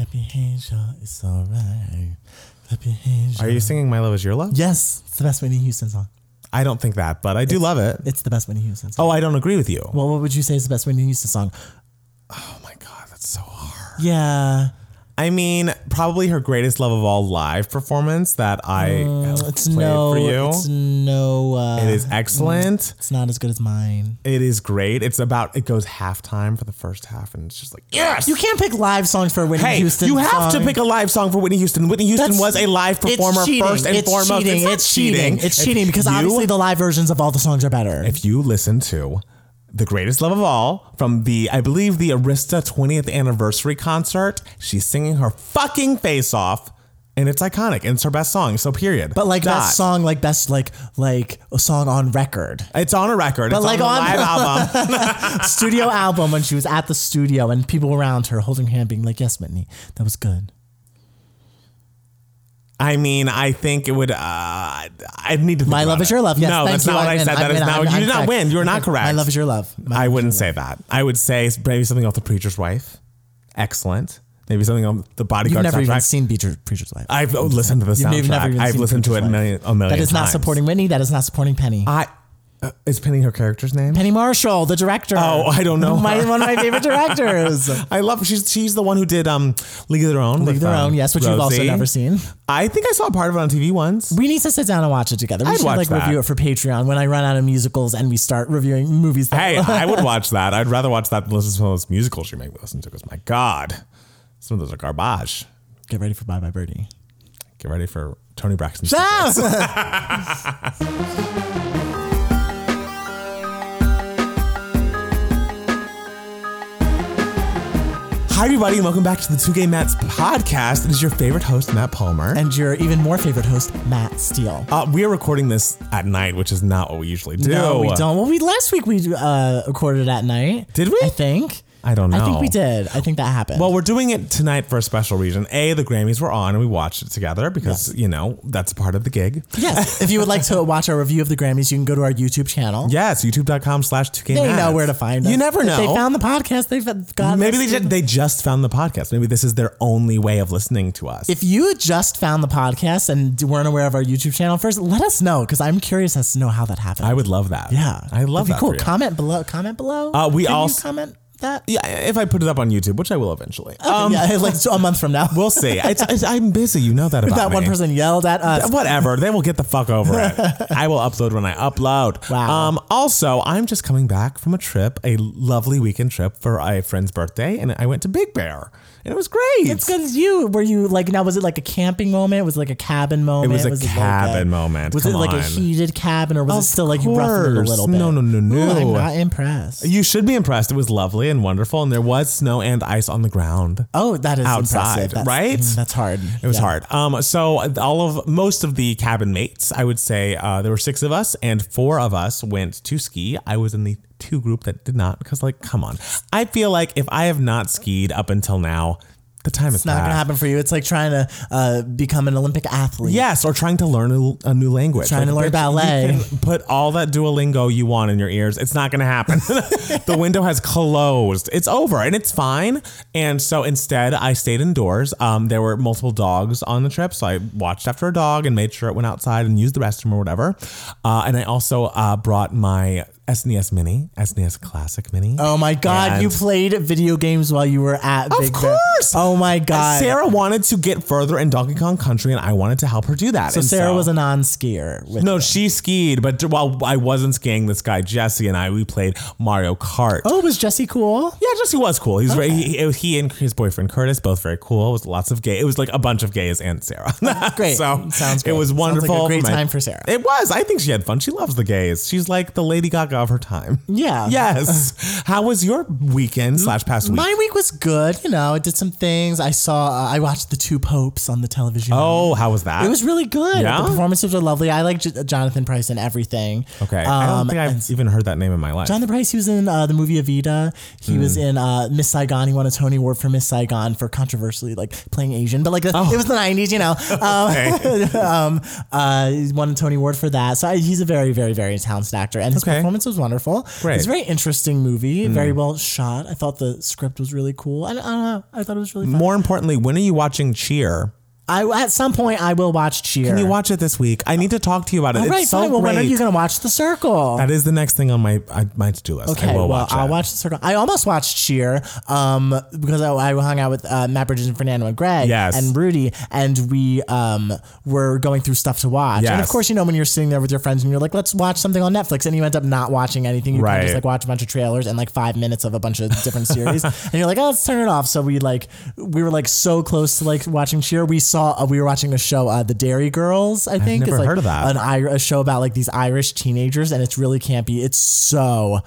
Clap your hands, y'all. It's alright. Clap your hands. Are you singing "My Love Is Your Love"? Yes, it's the best Whitney Houston song. I don't think that, but I do love it. It's the best Whitney Houston song. Oh, I don't agree with you. Well, what would you say is the best Whitney Houston song? Oh my god, that's so hard. Yeah, I mean, probably her greatest love of all live performance that I Mm, it's played no, for you. it's no. Uh, it is excellent. It's not as good as mine. It is great. It's about it goes halftime for the first half, and it's just like yes. You can't pick live songs for Whitney Hey, Houston. you have to pick a live song for Whitney Houston. Whitney Houston That's- was a live performer first and it's foremost. Cheating. It's It's cheating. It's If cheating because you- obviously the live versions of all the songs are better. if you listen to the greatest love of all from the I believe the Arista 20th anniversary concert, she's singing her fucking face off, and it's iconic. And it's her best song. So period. but like Dot. best song, like best like like a song on record, It's on a record. But it's like on a on- live album. studio album when she was at the studio and people around her holding her hand, being like, "Yes, Whitney, that was good." I mean, I think it would. Uh, I need to. Think My love it. is your love. Yes, no, that's you. not what I win. said. That is not. I'm- you I'm did not win. You're not correct. My love is your love. My I wouldn't say that. I would say maybe something off the preacher's wife. Excellent. Maybe something on the bodyguard. You've never even seen Preacher, Preacher's Wife. I've listened to the soundtrack. I've listened to it a million, a million That is not times. supporting Whitney. That is not supporting Penny. I uh, is Penny her character's name? Penny Marshall, the director. Oh, I don't know My, one of my favorite directors. I love. She's she's the one who did um League of Their Own. League of Their um, Own, yes, which you've also never seen. I think I saw a part of it on TV once. We need to sit down and watch it together. We I'd should watch like that. review it for Patreon when I run out of musicals and we start reviewing movies. That Hey, I would watch that. I'd rather watch that than listen to some of those musicals you make me listen to. Because my God, some of those are garbage. Get ready for Bye Bye Birdie. Get ready for Toni Braxton. Hi, everybody, and welcome back to the Two Gay Matts podcast. It is your favorite host, Matt Palmer. and your even more favorite host, Matt Steele. uh, we are recording this at night, which is not what we usually do. No, we don't. Well, we last week we uh, recorded at night. Did we? I think. I don't know. I think we did. I think that happened. Well, we're doing it tonight for a special reason. A, the Grammys were on and we watched it together because, you know, that's part of the gig. yes. if you would like to watch our review of the Grammys, you can go to our YouTube channel. Yes, youtube.com slash 2K They know where to find us. You never If know. they found the podcast. They've got Maybe they just, they just found the podcast. Maybe this is their only way of listening to us. If you just found the podcast and weren't aware of our YouTube channel first, let us know because I'm curious as to know how that happened. I would love that. yeah, I love That'd be that. Cool. Comment below. Comment below. Uh, we Can also- comment that. Yeah, if I put it up on YouTube, which I will eventually. Um, yeah, like a month from now. We'll see. It's, it's, I'm busy. You know that about that one person yelled at us. Whatever. They will get the fuck over it. I will upload when I upload. Wow. Um, also, I'm just coming back from a trip, a lovely weekend trip for a friend's birthday, and I went to Big Bear, and it was great. It's because you were you like now was it like a camping moment? Was it like a cabin moment? It was a like cabin moment. Was Come it like a heated cabin or was it still like you roughed it a little bit? No, no, no, no. Ooh, I'm not impressed. You should be impressed. It was lovely and wonderful, and there was snow and ice on the ground. oh, that is Outside. That's, right? mm, That's hard. It was Yeah. hard. Um, so all of most of the cabin mates, I would say, uh, there were six of us, and four of us went to ski. I was in the two group that did not, because like, come on, I feel like if I have not skied up until now, the time is It's not gonna happen for you. It's like trying to uh, become an Olympic athlete. Yes, or trying to learn a, a new language. Trying to learn ballet. Put all that Duolingo you want in your ears. It's not going to happen. the window has closed. It's over, and it's fine. And so instead, I stayed indoors. Um, there were multiple dogs on the trip, so I watched after a dog and made sure it went outside and used the restroom or whatever. Uh, and I also uh, brought my SNES Mini, SNES Classic Mini. Oh my God! you played video games while you were at Of Big Bear. course. Oh my God! Sarah wanted to get further in Donkey Kong Country, and I wanted to help her do that. so And Sarah was a non-skier. With No, she skied, but while I wasn't skiing, this guy Jesse and I we played Mario Kart. Oh, was Jesse cool? Yeah, Jesse was cool. He's very, he, he and his boyfriend Curtis both very cool. It was lots of gay. It was like a bunch of gays and Sarah. Oh, great. so Sounds great. It was Sounds like a wonderful. great my- time for Sarah. It was. I think she had fun. She loves the gays. She's like the Lady Gaga of her time. Yeah. Yes. How was your weekend slash past week? My week was good. You know, I did some things. I saw. Uh, I watched the two popes on the television. oh, how was that? It was really good. Yeah? The performances were lovely. I like J- Jonathan Pryce and everything. okay. I don't Um, think I've even heard that name in my life. Jonathan Pryce, he was in uh, the movie Evita. He was Hmm. in uh, Miss Saigon. He won a Tony Award for Miss Saigon for controversially like playing Asian, but like the, Oh. it was the '90s, you know. Um, um, uh, he won a Tony Award for that. So I, he's a very, very, very talented actor, and his Okay. performance was wonderful. Great. It's a very interesting movie, mm. very well shot. I thought the script was really cool. I, I don't know. I thought it was really fun. More importantly, when are you watching Cheer? I at some point I will watch Cheer. Can you watch it this week? I need to talk to you about it. All it's right, so fine. Well, when are you going to watch The Circle? That is the next thing on my I, my to do list. Okay, I will well, watch I'll it. watch the circle. I almost watched Cheer, um, because I, I hung out with uh, Matt Bridges and Fernando and Greg Yes. and Rudy, and we um were going through stuff to watch. And of course, you know when you're sitting there with your friends and you're like, let's watch something on Netflix, and you end up not watching anything. You kind of just like watch a bunch of trailers and like five minutes of a bunch of different series, and you're like, oh, let's turn it off. So we like we were like so close to like watching Cheer. We saw uh, we were watching a show, uh, The Derry Girls. I think never it's like heard of that. An Ir- a show about like these Irish teenagers, and it's really campy. It's so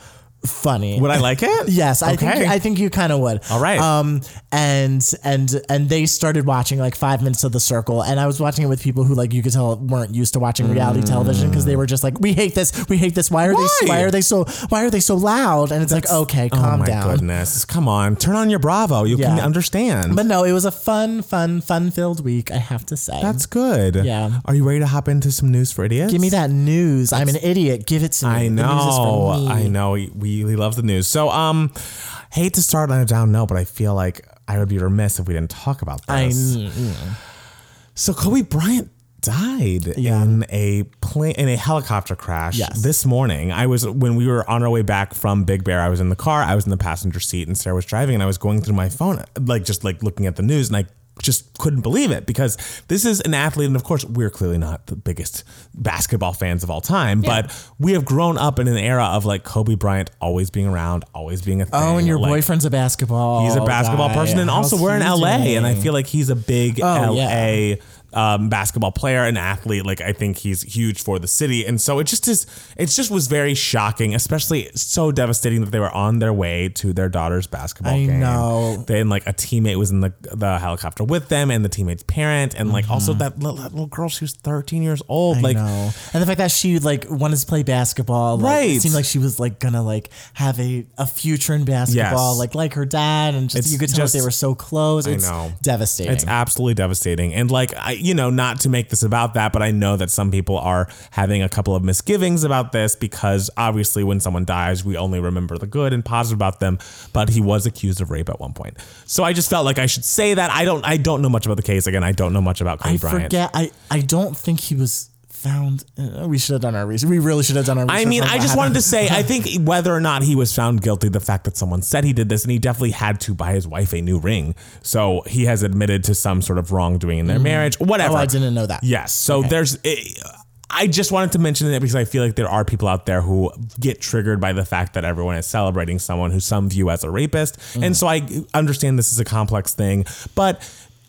funny. Would I like it? Yes, I think I think you kind of would. All right. Um, and and and they started watching like five minutes of The Circle, and I was watching it with people who like you could tell weren't used to watching reality television because they were just like, we hate this, we hate this. Why are Why? they? Why are they so? Why are they so loud? And it's like, okay, Oh calm my down. goodness! Come on, turn on your Bravo. You can understand. But no, it was a fun, fun, fun filled week. I have to say. That's good. Yeah. Are you ready to hop into some news for idiots? Give me that news. I'm an idiot. Give it to me. I The news is for know. me. I know. We, we loves the news. So, um, hate to start on a down note, but I feel like I would be remiss if we didn't talk about I this. So Kobe Bryant died Yeah. in a plane in a helicopter crash Yes. this morning. I was when we were on our way back from Big Bear. I was in the car. I was in the passenger seat, and Sarah was driving, and I was going through my phone, like just like looking at the news, and I just couldn't believe it because this is an athlete, and of course we're clearly not the biggest basketball fans of all time, but we have grown up in an era of like Kobe Bryant always being around, always being a thing. Oh, and your like, boyfriend's a basketball. He's a basketball guy. person, and also we're in he LA, and I feel like he's a big Oh, LA um, basketball player and athlete. Like I think he's huge for the city, and so it just is. It just was very shocking, especially so devastating that they were on their way to their daughter's basketball I game. know. Then like a teammate was in the the helicopter with them, and the teammate's parent, and like also that little, that little girl. She was 13 years old. Mm-hmm. I like know. And the fact that she like wanted to play basketball, like, Right. It seemed like she was like gonna like have a, a future in basketball, Yes. like like her dad, and just It's you could tell just- they were so close. It's know. devastating. It's absolutely devastating. And like I you know, not to make this about that, but I know that some people are having a couple of misgivings about this because obviously when someone dies, we only remember the good and positive about them, but he was accused of rape at one point. So I just felt like I should say that. I don't I don't know much about the case. Again, I don't know much about Kobe I Bryant. forget. I I don't think he was found. uh, we should have done our research. We really should have done our. research I mean, I just wanted to say, I think whether or not he was found guilty, the fact that someone said he did this, and he definitely had to buy his wife a new ring. So he has admitted to some sort of wrongdoing in their marriage, whatever. Oh, I didn't know that. Yes. So there's. eh, I just wanted to mention it because I feel like there are people out there who get triggered by the fact that everyone is celebrating someone who some view as a rapist. And so I understand this is a complex thing, but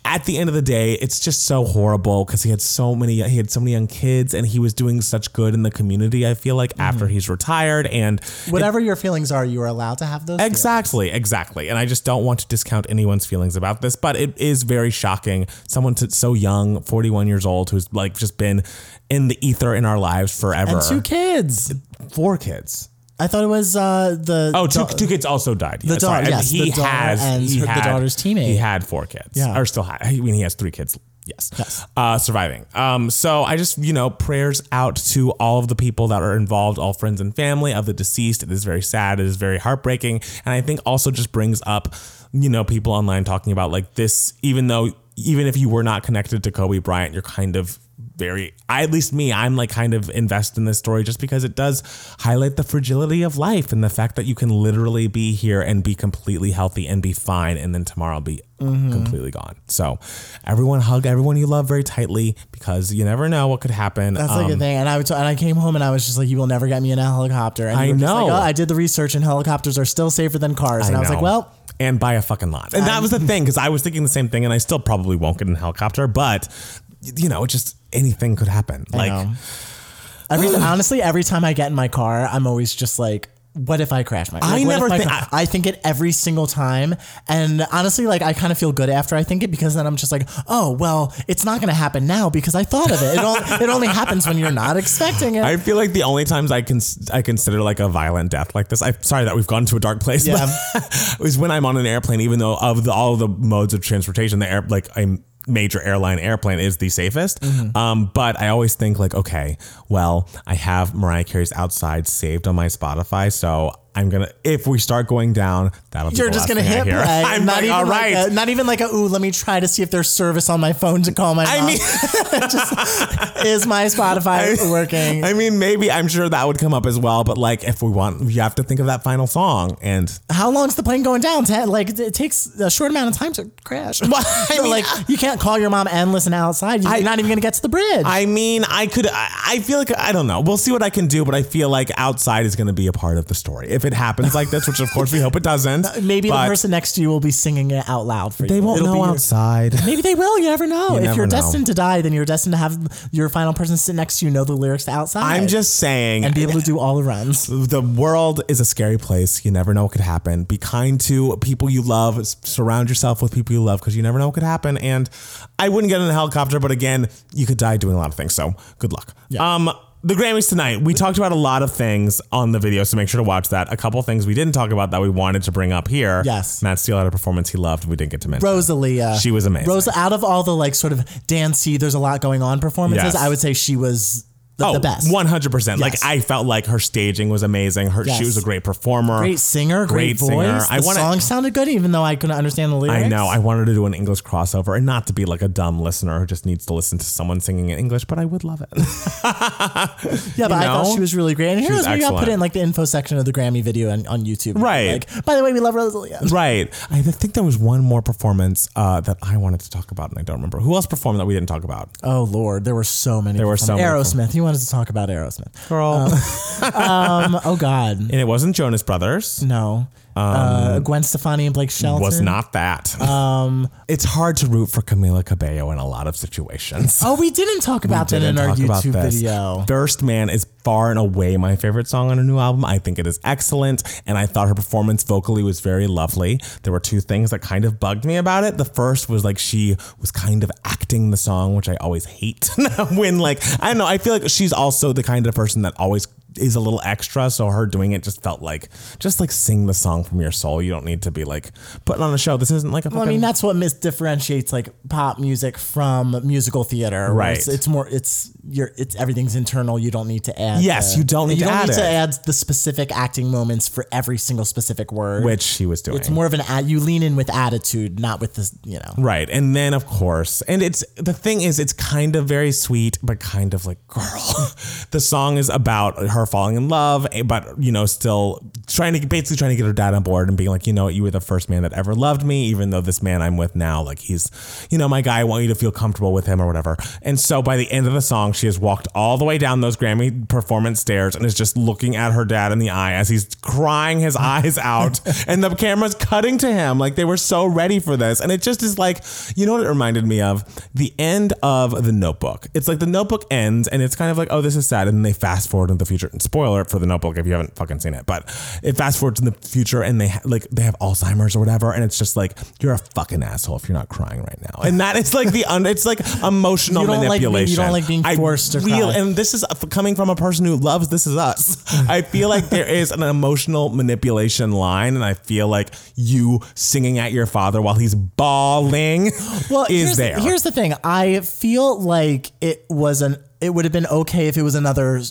at the end of the day, it's just so horrible because he had so many he had so many young kids and he was doing such good in the community, I feel like, mm-hmm. after he's retired. And Whatever your feelings are, you are allowed to have those. feelings. Exactly, exactly. And I just don't want to discount anyone's feelings about this, but it is very shocking. Someone to, so young, 41 years old, who's like just been in the ether in our lives forever. And two kids. Four kids. I thought it was uh, the Oh, two, da- two kids also died. The daughter, yes, he has and he her- the daughter's teammate. He had four kids. Yeah. or still had. I mean, he has three kids. Yes, Yes. Uh, surviving. Um, so I just you know prayers out to all of the people that are involved, all friends and family of the deceased. It is very sad. It is very heartbreaking, and I think also just brings up you know people online talking about like this. Even though even if you were not connected to Kobe Bryant, you're kind of very I, at least me i'm like kind of invest in this story just because it does highlight the fragility of life and the fact that you can literally be here and be completely healthy and be fine and then tomorrow be Mm-hmm. completely gone so everyone hug everyone you love very tightly because you never know what could happen That's like a good thing. And I would, and I came home and I was just like, "You will never get me in a helicopter." And I you were just know. Like, oh, I did the research, and helicopters are still safer than cars. And I, was like, "Well, and buy a fucking lot. And that was the thing because I was thinking the same thing, and I still probably won't get in a helicopter, but you know, it just anything could happen. I like, know. Every, honestly, every time I get in my car, I'm always just like, what if I crash my? I like, what never think- car- I, think it every single time, and honestly, like I kind of feel good after I think it because then I'm just like, oh well, it's not going to happen now because I thought of it. It, only, it only happens when you're not expecting it. I feel like the only times I can I consider like a violent death like this. I'm sorry that we've gone to a dark place. Yeah. but is when I'm on an airplane, even though of the, all of the modes of transportation, the air like I'm major airline airplane is the safest. Mm-hmm. Um, but I always think like, okay, well, I have Mariah Carey's Outside saved on my Spotify, so I'm gonna if we start going down, that'll be You're just gonna hit play. I'm not like, even all like right. a, not even like a ooh. Let me try to see if there's service on my phone to call my I mom. mean, is my Spotify working? I mean, maybe I'm sure that would come up as well. But like, if we want, you have to think of that final song, and How long's the plane going down? Like it- takes a short amount of time to crash. Well, I So, mean, like you can't call your mom and listen outside. You're I- not even gonna get to the bridge. I mean, I could. I, I feel like I don't know. We'll see what I can do, but I feel like outside is to be a part of the story if it happens like this, which of course we hope it doesn't. Maybe the person next to you will be singing it out loud for you. they won't It'll know your- outside. Maybe they will. You never know. You if never you're know. destined to die, then you're destined to have your final person sit next to you know the lyrics to outside. I'm just saying, and be able to do all the runs. the world is a scary place. You never know what could happen. Be kind to people you love. Surround yourself with people you love because you never know what could happen. And I wouldn't get in a helicopter, but again, you could die doing a lot of things. So good luck. Um, the Grammys tonight. We talked about a lot of things on the video, so make sure to watch that. A couple things we didn't talk about that we wanted to bring up here. Yes. Matt Steele had a performance he loved. We didn't get to mention. Rosalia. She was amazing. Rosa, out of all the like sort of dancey, there's a lot going on performances. Yes. I would say she was the, the best. 100%. Like I felt like her staging was amazing. Her Yes. she was a great performer. Great singer, great, Great singer. voice. I the wanna- song sounded good, even though I couldn't understand the lyrics. I know. I wanted to do an English crossover and not to be like a dumb listener who just needs to listen to someone singing in English, but I would love it. yeah, but I know? thought she was really great. And here's where you got put in like the info section of the Grammy video on, on YouTube. Right. Like, by the way, we love Rosalia. right. I think there was one more performance uh, that I wanted to talk about and I don't remember. Who else performed that we didn't talk about? Oh Lord, there were so many. There were so many Aerosmith. Wanted to talk about Aerosmith. Girl. Um. oh God. and it wasn't Jonas Brothers. No. Uh, Gwen Stefani and Blake Shelton. Was not that. Um, it's hard to root for Camila Cabello in a lot of situations. Oh, we didn't talk about that in our YouTube video. First Man is far and away my favorite song on her new album. I think it is excellent, and I thought her performance vocally was very lovely. There were two things that kind of bugged me about it. The first was like she was kind of acting the song, which I always hate when like I don't know. I feel like she's also the kind of person that always is a little extra so her doing it just felt like just like sing the song from your soul you don't need to be like putting on a show this isn't like a Well, I mean, that's what mis- differentiates like pop music from musical theater. Right. It's, it's more. It's your. It's everything's internal. You don't need to add. Yes, the- you don't need you to don't add need to add the specific acting moments for every single specific word. which she was doing it's more of an ad. You lean in with attitude, not with this. You know. Right. And then of course, and it's the thing is it's kind of very sweet, but kind of like girl. the song is about her falling in love, eh, but you know, still trying to basically trying to get her dad on board and being like, you know, you were the first man that ever loved me, even though this man I'm with now, like he's, you know, my guy, I want you to feel comfortable with him or whatever. And so by the end of the song, she has walked all the way down those Grammy performance stairs and is just looking at her dad in the eye as he's crying his eyes out and the camera's cutting to him. Like they were so ready for this. And it just is like, you know what it reminded me of? The end of the notebook. It's like the notebook ends and it's kind of like, oh, this is sad. And then they fast forward into the future. And spoiler for the notebook if you haven't fucking seen it. But it fast forwards in the future and they ha- like they have Alzheimer's or whatever. And it's just like, you're a fucking asshole if you're not crying right now. And that is like the un- it's like emotional You don't like being- you don't like being I forced to feel- cry. and this is uh, coming from a person who loves This Is Us. I feel like there is an emotional manipulation line, and I feel like you singing at your father while he's bawling Well, is here's, there. here's the thing. I feel like it was an. It would have been okay if it was another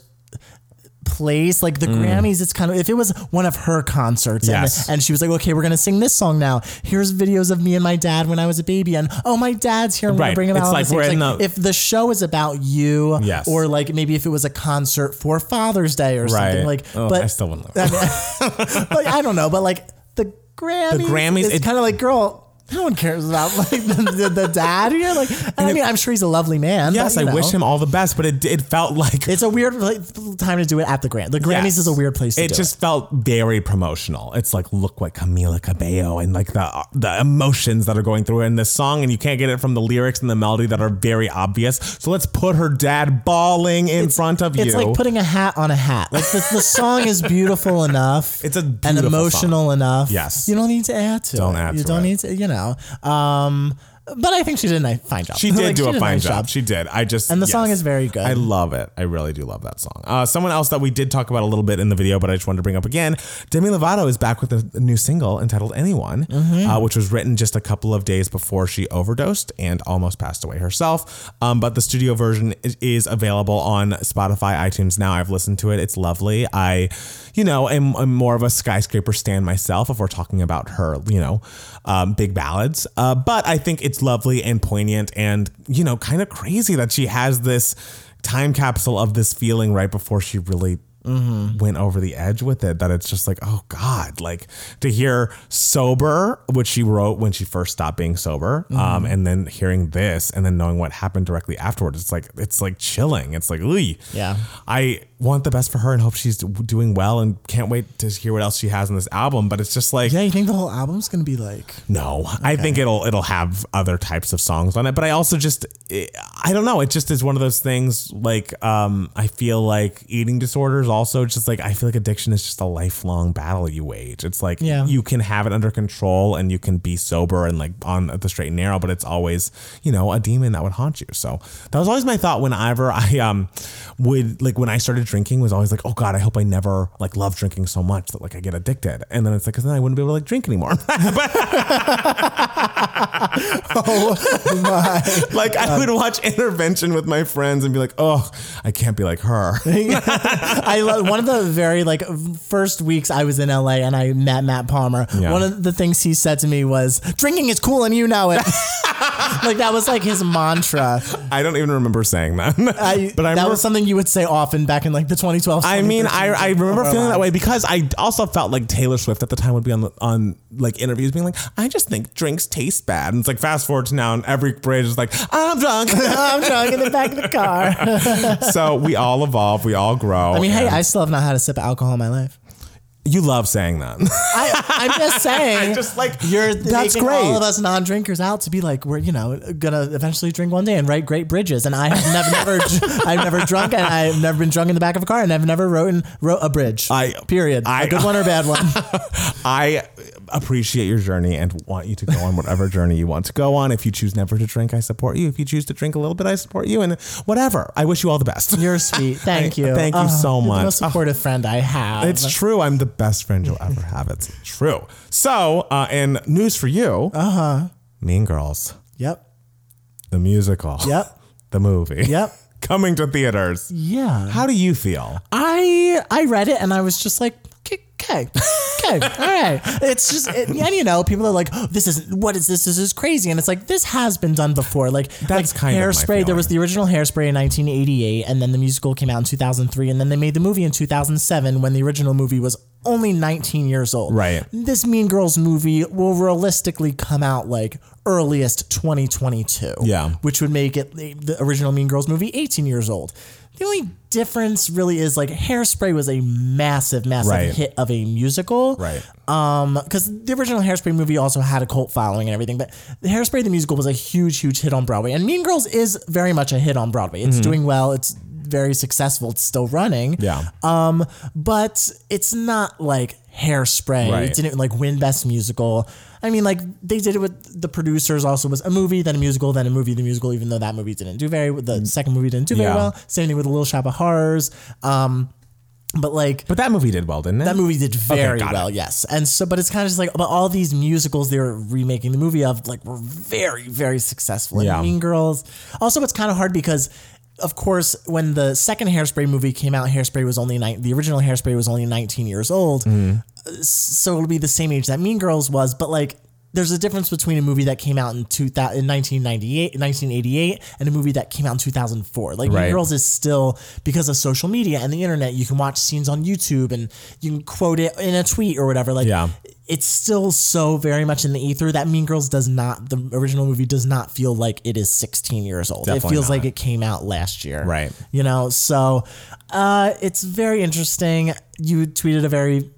place like the Grammys. It's kind of if it was one of her concerts, Mm. Yes. and, and she was like, "Okay, we're gonna sing this song now. Here's videos of me and my dad when I was a baby, and oh, my dad's here. I'm Right. gonna bring him It's out." like we're in Like, the- if the show is about you, Yes. or like maybe if it was a concert for Father's Day or right? something like, Oh, but I still wouldn't. I mean, like I don't know, but like the Grammys, Grammys, it's it- kind of like, girl, no one cares about like the, the, the dad here. Like, I mean, I'm sure he's a lovely man. yes, but, I know, wish him all the best, but it it felt like It's a weird like, time to do it at the Grammys. The Grammys Yes. is a weird place to it just felt very promotional. It's like look what Camila Cabello and like the the emotions that are going through in this song, and you can't get it from the lyrics and the melody that are very obvious. So let's put her dad bawling in front of it. you. It's like putting a hat on a hat. Like the, the song is beautiful enough. It's a and emotional enough. Yes. you don't need to add to Don't it. add you don't it. need to. You know. Um, but I think she did a fine job. She did Like, do a fine nice job. She did. I just And the song is very good. I love it. I really do love that song. Uh, someone else that we did talk about a little bit in the video, but I just wanted to bring up again. Demi Lovato is back with a, new single entitled "Anyone," Mm-hmm. uh, which was written just a couple of days before she overdosed and almost passed away herself. Um, but the studio version is, is available on Spotify, iTunes now. I've listened to it. It's lovely. I, you know, am, am more of a skyscraper stan myself. If we're talking about her, you know, um, big ballads, uh, but I think it's lovely and poignant and you know kind of crazy that she has this time capsule of this feeling right before she really went over the edge with it that it's just like oh god like to hear sober which she wrote when she first stopped being sober um, and then hearing this and then knowing what happened directly afterwards it's like it's like chilling it's like ooh Yeah. I want the best for her and hope she's doing well and can't wait to hear what else she has in this album but it's just like Yeah, you think the whole album's gonna be like? no, I think it'll it'll have other types of songs on it, but I also just I don't know. It just is one of those things. Like um, I feel like eating disorders also just like I feel like addiction is just a lifelong battle you wage. It's like Yeah. you can have it under control and you can be sober and like on the straight and narrow, but it's always you know a demon that would haunt you. So that was always my thought whenever I um would like when I started drinking was always like oh god I hope I never like love drinking so much that like I get addicted, and then it's like because then I wouldn't be able to like drink anymore. oh my! like I would watch intervention with my friends and be like, oh, I can't be like her. I love one of the very like first weeks I was in LA and I met Matt Palmer. Yeah. One of the things he said to me was, "Drinking is cool and you know it." like that was like his mantra. I don't even remember saying that. I, but I that remember, was something you would say often back in like the 2012. I mean, I, I remember feeling that way because I also felt like Taylor Swift at the time would be on the, on like interviews being like, I just think drinks taste bad. And it's like fast forward to now and every bridge is like, I'm drunk. I'm drunk in the back of the car. so we all evolve, we all grow. I mean, hey, I still have not had a sip of alcohol in my life. You love saying that. I, I'm just saying. I just like you're that's great. all of us non-drinkers out to be like we're you know gonna eventually drink one day and write great bridges. And I have never, never, I've never drunk, and I've never been drunk in the back of a car, and I've never wrote wrote a bridge. I- period. I- a good one or a bad one. I appreciate your journey and want you to go on whatever journey you want to go on. If you choose never to drink, I support you. If you choose to drink a little bit, I support you. And whatever, I wish you all the best. You're sweet. Thank you. Thank you ah, so you're the much. most supportive friend I have. It's true. I'm the best friend you'll ever have. It's true. So, uh, and news for you. Uh huh. Mean Girls, yep. the musical. Yep. The movie. Yep. Coming to theaters. Yeah. How do you feel? I I read it and I was just like, okay, okay, all right. It's just, it, and you know, people are like, oh, this is what is this? This is crazy, and it's like this has been done before. Like That's like kind of hairspray. There was the original hairspray in 1988, and then the musical came out in 2003, and then they made the movie in 2007 when the original movie was only 19 years old. Right. This Mean Girls movie will realistically come out like earliest 2022. Yeah. Which would make it the original Mean Girls movie 18 years old. The only difference really is like Hairspray was a massive, massive Right. hit of a musical. Right. Um, because the original Hairspray movie also had a cult following and everything, but the Hairspray the musical was a huge, huge hit on Broadway. And Mean Girls is very much a hit on Broadway. It's doing well. It's very successful. It's still running. Mm-hmm. Yeah. Um, but it's not like hairspray. Right. It didn't like win best musical. I mean, like they did it with the producers. Also, was a movie, then a musical, then a movie, the musical. Even though that movie didn't do very, the second movie didn't do very Yeah. well. Same thing with Little Shop of Horrors. Um, but like But that movie did well, didn't it? that movie did very it. well, yes. And so, but it's kind of just like, but all these musicals they were remaking the movie of, like, were very, very successful. And Yeah. Mean Girls. Also, it's kind of hard because, of course, when the second Hairspray movie came out, Hairspray was only nine. The original Hairspray was only 19 years old, Mm-hmm. so it'll be the same age that Mean Girls was. But like, there's a difference between a movie that came out in, 2000, in 1998, 1988 and a movie that came out in 2004. Like, Right. Mean Girls is still, because of social media and the internet, you can watch scenes on YouTube and you can quote it in a tweet or whatever. Like, Yeah. It's still so very much in the ether that Mean Girls does not, the original movie does not feel like it is 16 years old. Definitely it feels not. like it came out last year. Right. You know, so uh, it's very interesting. You tweeted a very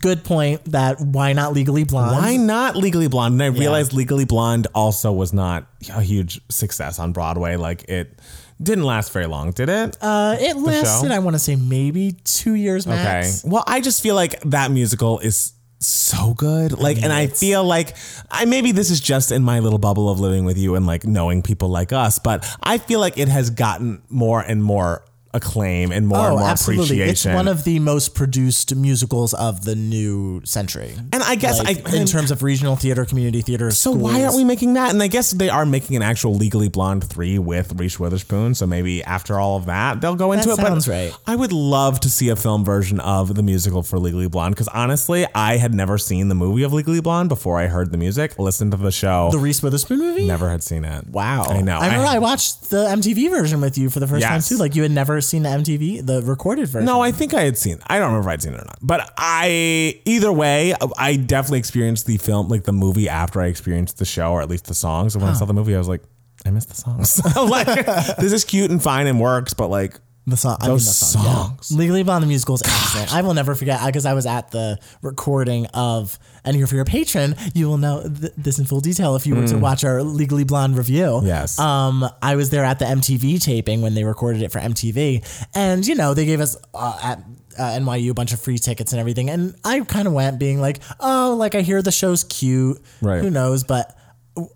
good point that why not Legally Blonde? Why not Legally Blonde? And I realized Legally Blonde also was not a huge success on Broadway. Like it didn't last very long, did it? Uh, it lasted, show? I want to say, maybe two years max. okay. Well, I just feel like that musical is so good. Like, and I feel like I maybe this is just in my little bubble of living with you and like knowing people like us, but I feel like it has gotten more and more acclaim and more and Oh, more absolutely. It's one of the most produced musicals of the new century. and I guess Like, I in terms of regional theater, community theater. So why aren't we making that? And I guess they are making an actual Legally Blonde three with Reese Witherspoon. So maybe after all of that, they'll go into That it. sounds but right. I would love to see a film version of the musical for Legally Blonde because honestly, I had never seen the movie of Legally Blonde before I heard the music. Listened to the show, the Reese Witherspoon movie? never had seen it. Wow. I know. I remember I, watched the MTV version with you for the first time too. Like you had never seen the MTV, the recorded version. No, I think I had seen. I don't remember if I'd seen it or not. But I either way, I definitely experienced the film, like the movie, after I experienced the show, or at least the songs. And when I saw the movie, I was like, I missed the songs. like this is cute and fine and works, but like The song, I mean, the Those song, yeah. songs. Legally Blonde the musical is excellent. I will never forget because I was at the recording of, and here for your patron, you will know th- this in full detail if you were to watch our Legally Blonde review. Mm. Yes. Um, I was there at the MTV taping when they recorded it for MTV, and you know they gave us uh, at. Uh, NYU a bunch of free tickets and everything, and I kind of went being like, "Oh, like I hear the show's cute, Right. Who knows?" But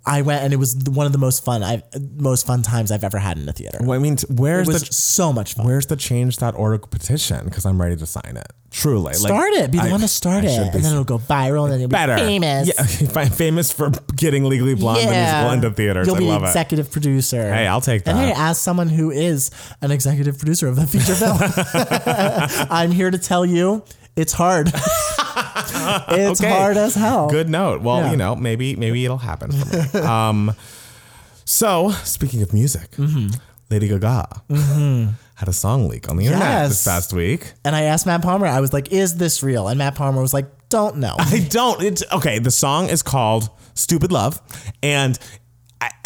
I went, and it was one of the most fun I've most fun times I've ever had in a theater. Well, I mean, where's It was the so much fun. where's the change.org petition? Because I'm ready to sign it. Truly, like, Start it. Be the I- one to start I it, and then it'll go viral, and then you'll better, be famous. Yeah, famous for getting Legally Blonde the musical into theaters. You'll I be love it. executive producer. Hey, I'll take that. And hey, that. as someone who is an executive producer of a feature film, I'm here to tell you it's hard. it's Okay. hard as hell. Good note. Well, Yeah. you know, maybe maybe it'll happen um, so speaking of music, Mm-hmm. Lady Gaga had a song leak on the internet this past week. And I asked Matt Palmer, I was like, "Is this real?" And Matt Palmer was like, "Don't know." I don't. It's okay. The song is called "Stupid Love," and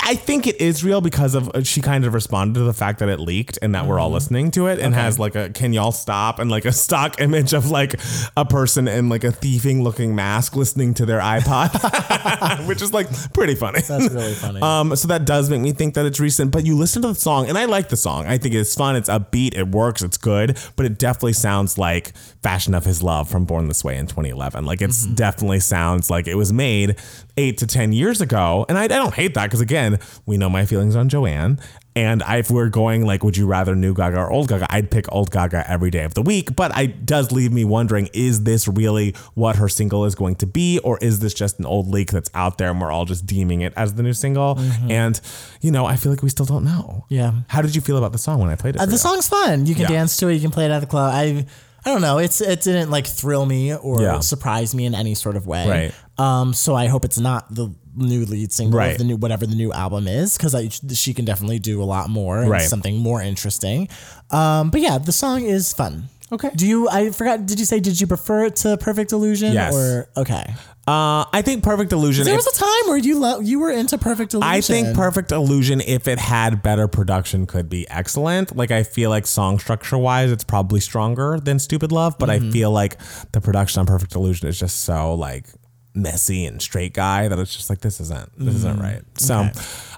I, think it is real because of uh, she kind of responded to the fact that it leaked and that we're all listening to it and has like a "Can y'all stop?" and like a stock image of like a person in like a thieving looking mask listening to their iPod, which is like pretty funny. That's really funny. Um, so that does make me think that it's recent. But you listen to the song, and I like the song. I think it's fun. It's upbeat. It works. It's good. But it definitely sounds like "Fashion of His Love" from Born This Way in 2011. Like it's definitely sounds like it was made eight to ten years ago. And I, I don't hate that because again, we know my feelings on Joanne. And I, if we're going like, would you rather new Gaga or old Gaga? I'd pick old Gaga every day of the week. But it does leave me wondering: Is this really what her single is going to be, or is this just an old leak that's out there and we're all just deeming it as the new single? And you know, I feel like we still don't know. Yeah. How did you feel about the song when I played it? Uh, the you? song's fun. You can Yeah. dance to it. You can play it at the club. I I don't know. It's it didn't like thrill me or Yeah. surprise me in any sort of way. Right. Um. So I hope it's not the new lead single Right. of the new whatever the new album is because she can definitely do a lot more and Right. something more interesting. Um. But yeah, the song is fun. Okay. Do you? I forgot. Did you say? Did you prefer it to Perfect Illusion? Yes. Or okay. Uh, I think Perfect Illusion. There if- was a time where you lo- you were into Perfect Illusion. I think Perfect Illusion, if it had better production, could be excellent. Like I feel like song structure wise, it's probably stronger than Stupid Love, but Mm-hmm. I feel like the production on Perfect Illusion is just so like messy and straight guy that it's just like this isn't this Mm-hmm. isn't right. So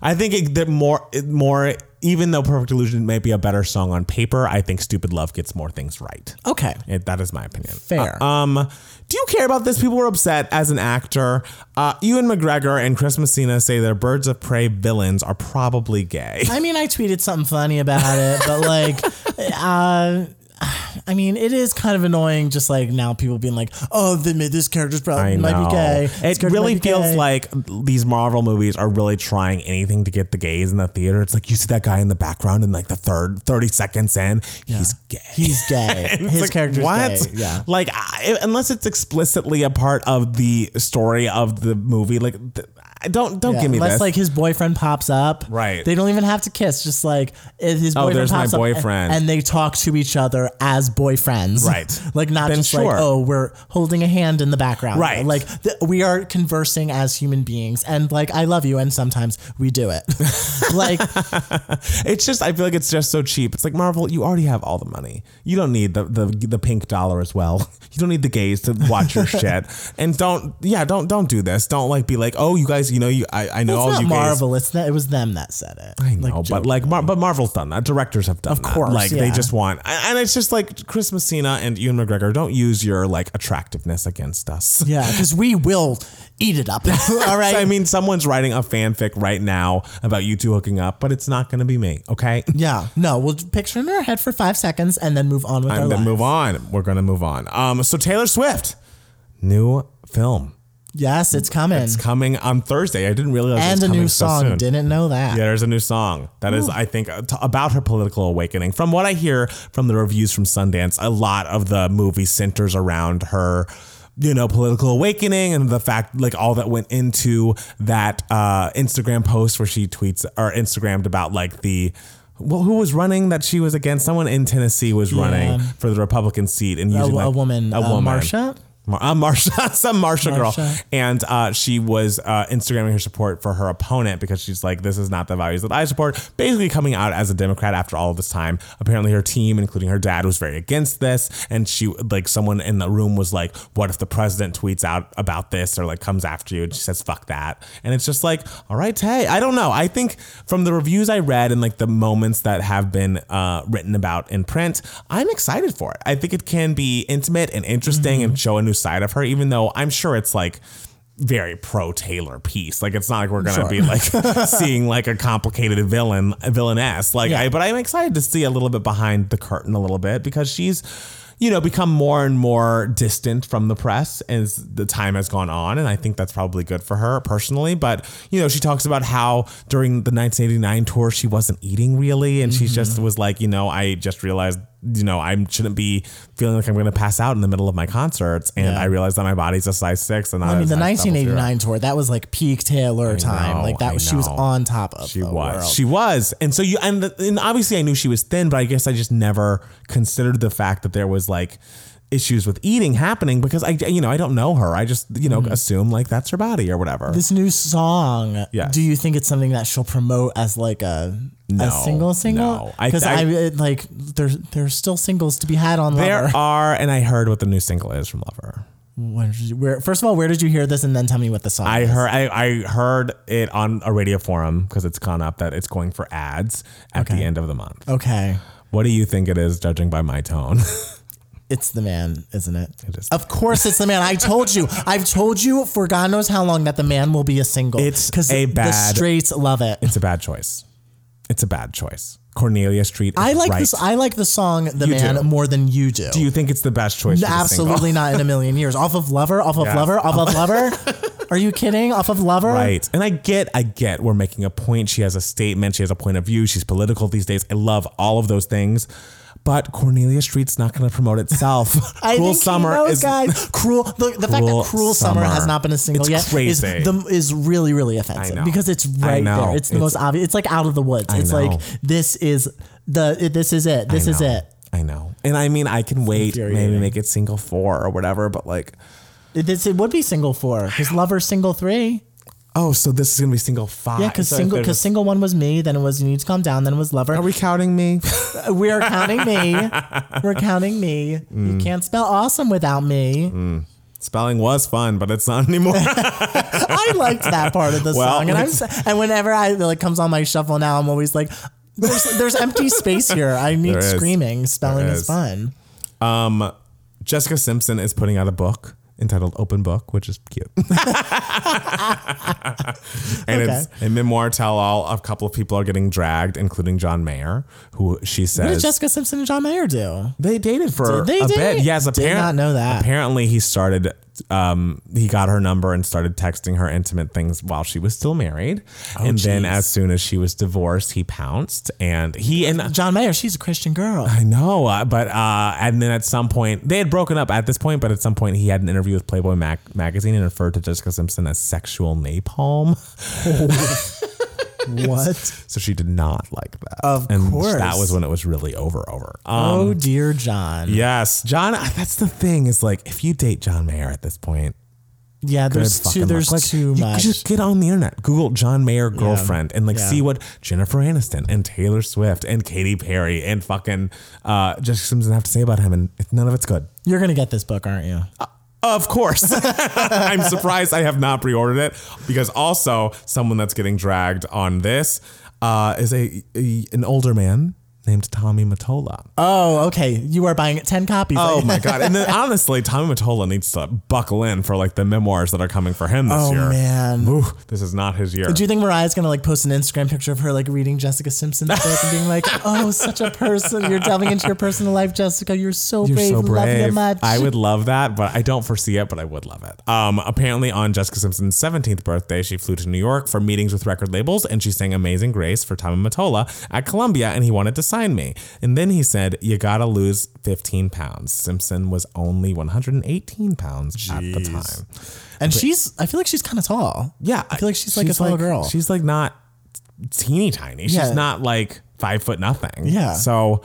I think it, that more it more even though Perfect Illusion may be a better song on paper, I think Stupid Love gets more things right. Okay. It, that is my opinion. Fair. Uh, um, do you care about this? People were upset as an actor. Uh, Ewan McGregor and Chris Messina say their Birds of Prey villains are probably gay. I mean, I tweeted something funny about it, but like, uh, I mean, it is kind of annoying. Just like now, people being like, "Oh, the, this character's probably might be gay." This It really feels gay." like these Marvel movies are really trying anything to get the gays in the theater. It's like you see that guy in the background in like the third 30 seconds in, he's gay. he's gay. His like, character's what? gay. Yeah. Like, I, unless it's explicitly a part of the story of the movie, like, th- don't don't Yeah, give me that. unless this. like his boyfriend pops up, Right. They don't even have to kiss. Just like if his Oh, boyfriend there's my pops up boyfriend. and they talk to each other as boyfriends, Right. Like not Then just sure. like oh we're holding a hand in the background, Right. Like th- we are conversing as human beings, and like I love you, and sometimes we do it. like It's just I feel like it's just so cheap. It's like Marvel, you already have all the money. You don't need the the, the pink dollar as well. You don't need the gays to watch your shit. And don't yeah, don't don't do this. Don't like be like, "Oh, you guys is. You know, you I, I know It's all not you guys. Marvel. It's that it was them that said it. I know, but like, Mar- but Marvel's done that. Directors have done Of that. course, like they yeah. just want, and it's just like Chris Messina and Ewan McGregor. Don't use your like attractiveness against us. yeah, because we will eat it up. All right. I mean, someone's writing a fanfic right now about you two hooking up, but it's not going to be me. Okay. yeah. No, we'll picture in our head for five seconds and then move on with our And then lives. move on. We're going to move on. Um, so Taylor Swift, new film. Yes, it's coming. It's coming on Thursday. I didn't realize it and was a new song. soon. Didn't know that. Yeah, there's a new song that is, I think, about her political awakening. From what I hear from the reviews from Sundance, a lot of the movie centers around her, you know, political awakening and the fact, like, all that went into that uh, Instagram post where she tweets or Instagrammed about, like, the. Well, who was running that she was against? Someone in Tennessee was running for the Republican seat and A, using a like, woman, a uh, woman, Marsha. Mar- uh, Marsha, some Marsha, girl, and uh, she was uh, Instagramming her support for her opponent because she's like, "This is not the values that I support." Basically, coming out as a Democrat after all of this time. Apparently, her team, including her dad, was very against this, and she like someone in the room was like, "What if the president tweets out about this or like comes after you?" And she says, "Fuck that," and it's just like, "All right, hey, I don't know. I think from the reviews I read and like the moments that have been uh, written about in print, I'm excited for it. I think it can be intimate and interesting and show a new side of her, even though I'm sure it's like very pro Taylor piece. Like it's not like we're gonna Sure. be like seeing like a complicated villain villainess. Like Yeah. I, but I'm excited to see a little bit behind the curtain a little bit because she's you know become more and more distant from the press as the time has gone on and I think that's probably good for her personally but you know she talks about how during the 1989 tour she wasn't eating really and she mm-hmm. just was like you know I just realized you know I shouldn't be feeling like I'm going to pass out in the middle of my concerts and Yeah. I realized that my body's a size 6 and I mean, the a size double zero. 1989 tour, that was like peak Taylor time. know, like that I was, she was on top of She the was. world. She was. And so you and, the, and obviously I knew she was thin, but I guess I just never considered the fact that there was like issues with eating happening because I you know I don't know her. I just you know assume like that's her body or whatever. Mm-hmm. this new song, Yes. do you think it's something that she'll promote as like a No, a single single? no. I- Because I, I- like there's there's still singles to be had on there Lover. are, and I heard what the new single is from Lover. Where, where- first of all, where did you hear this, and then tell me what the song I is. heard I, I heard it on a radio forum because it's gone up that it's going for ads at the end of the month. Okay, What do you think it is, judging by my tone? it's the man, isn't it? It is. Of course, it's the man. I told you. I've told you for God knows how long that the man will be a single. It's because a the bad- straights love it. it's a bad choice. It's a bad choice. Cornelia Street. Is I like right. this. I like the song "The You Man" do. more than you do. Do you think it's the best choice? for? Absolutely not in a million years. Off of Lover, off of Yeah. Lover, off of Lover. Are you kidding? Off of Lover? Right. And I get, I get we're making a point. She has a statement. She has a point of view. She's political these days. I love all of those things. But Cornelia Street's not going to promote itself. I Cruel think Summer is guys. Cruel. The, the fact that Cruel Summer. has not been a single It's yet crazy. is the, is really really offensive because it's right there. It's the It's- most obvious. It's like out of the woods. I it's know. like this is the it- this is it. This I is know. it. I know. And I mean, I can wait, maybe make it single four or whatever. But like, It, this, it would be single four because Lover's single three. Oh, so this is going to be single five. Yeah, because So single because single one was me. Then it was you need to calm down. Then it was Lover. Are we counting me? We're counting me. We're counting me. Mm. You can't spell awesome without me. Spelling was fun, but it's not anymore. I liked that part of the Well, song, and I'm and whenever I like comes on my shuffle now, I'm always like, "There's there's empty space here. I need There is. screaming. Spelling is is. fun." Um, Jessica Simpson is putting out a book entitled Open Book, which is cute. and it's a memoir tell all. A couple of people are getting dragged, including John Mayer, who she says. What did Jessica Simpson and John Mayer do? they dated for Did they a date? bit. Yes, apparently. Did not know that. Apparently, he started. Um, he got her number and started texting her intimate things while she was still married, and then Oh, as soon as she was divorced, he pounced. And he and John Mayer, she's a Christian girl. I know, uh, but uh, and then at some point they had broken up at this point, but at some point he had an interview with Playboy Mac- magazine and referred to Jessica Simpson as sexual napalm. what? So she did not like that. Of and course. that was when it was really over. Over. Um, oh dear, John. Yes, John. That's the thing is like if you date John Mayer at this point, yeah, there's too there's. Like, too you much. Just get on the internet, Google John Mayer girlfriend, and like Yeah. see what Jennifer Aniston and Taylor Swift and Katy Perry and fucking uh, Jessica Simpson have to say about him, and none of it's good. You're gonna get this book, aren't you? Of course. I'm surprised I have not pre-ordered it because also someone that's getting dragged on this uh, is a, a an older man named Tommy Mottola. Oh, okay. You are buying 10 copies. Oh my god! And then honestly, Tommy Mottola needs to buckle in for like the memoirs that are coming for him this Oh, year. Oh man. Ooh, this is not his year. Do you think Mariah's gonna like post an Instagram picture of her like reading Jessica Simpson's book and being like, "Oh, such a person! You're delving into your personal life, Jessica. You're so You're brave. so Love you brave. much." I would love that, but I don't foresee it, but I would love it. Um, apparently on Jessica Simpson's 17th birthday, she flew to New York for meetings with record labels and she sang Amazing Grace for Tommy Mottola at Columbia and he wanted to sign me. And then he said, you gotta lose 15 pounds. Simpson was only 118 pounds at the time. And she's, I feel like she's kind of tall. Yeah. I feel like she's like a tall girl. She's like not teeny tiny. She's Yeah. not like five foot nothing. Yeah. So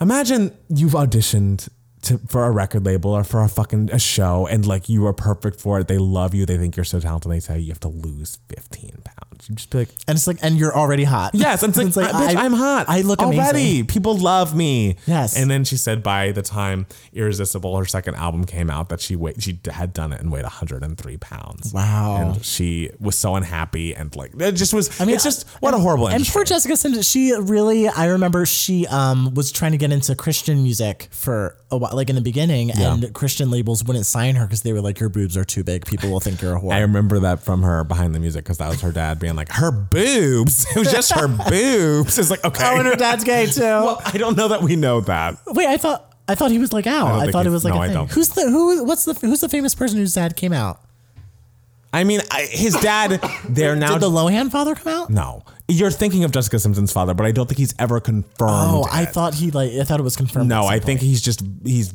imagine you've auditioned to, for a record label or for a fucking a show and like you are perfect for it. They love you. They think you're so talented. They say you have to lose 15 pounds. Just be like, And it's like, and you're already hot. Yes, I'm like, It's like, bitch, I- I'm hot. I look already. amazing. People love me. Yes. And then she said by the time Irresistible, her second album came out, that she weighed, she had done it and weighed 103 pounds. Wow. And she was so unhappy and like it just was. I mean, it's just what a horrible. And industry. poor Jessica Simpson, she really, I remember she um, was trying to get into Christian music for a while, like in the beginning, and Christian labels wouldn't sign her because they were like, your boobs are too big. People will think you're a whore. I remember that from her behind the music because that was her dad being like, her boobs. It was just her boobs. It's like, okay. oh, and her dad's gay too. well, I don't know that we know that. Wait, I thought I thought he was like out. don't I, thought it was like no, a I thing. don't. Who's the who? What's the who's the famous person whose dad came out? I mean, I, his dad, they're now. Did the Lohan father come out? no. You're thinking of Jessica Simpson's father, but I don't think he's ever confirmed. Oh, I it. thought he like I thought it was confirmed. No, at some I think he's just he's